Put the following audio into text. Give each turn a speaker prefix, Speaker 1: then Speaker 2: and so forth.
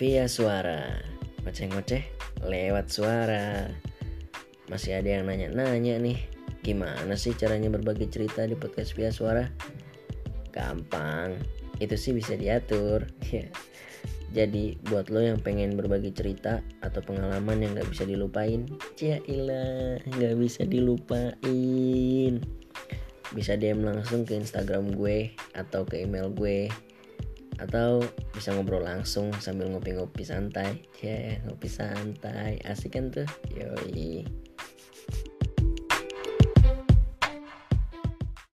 Speaker 1: via suara. Ngoceh-ngoceh lewat suara. Masih ada yang nanya-nanya nih gimana sih caranya berbagi cerita di podcast via suara? Gampang itu sih bisa diatur. Ya. Jadi buat lo yang pengen berbagi cerita atau pengalaman yang gak bisa dilupain ya ilah gak bisa dilupain. Bisa DM langsung ke Instagram gue atau ke email gue atau bisa ngobrol langsung sambil ngopi-ngopi santai. Ya ngopi santai. Asik kan tuh? Yoi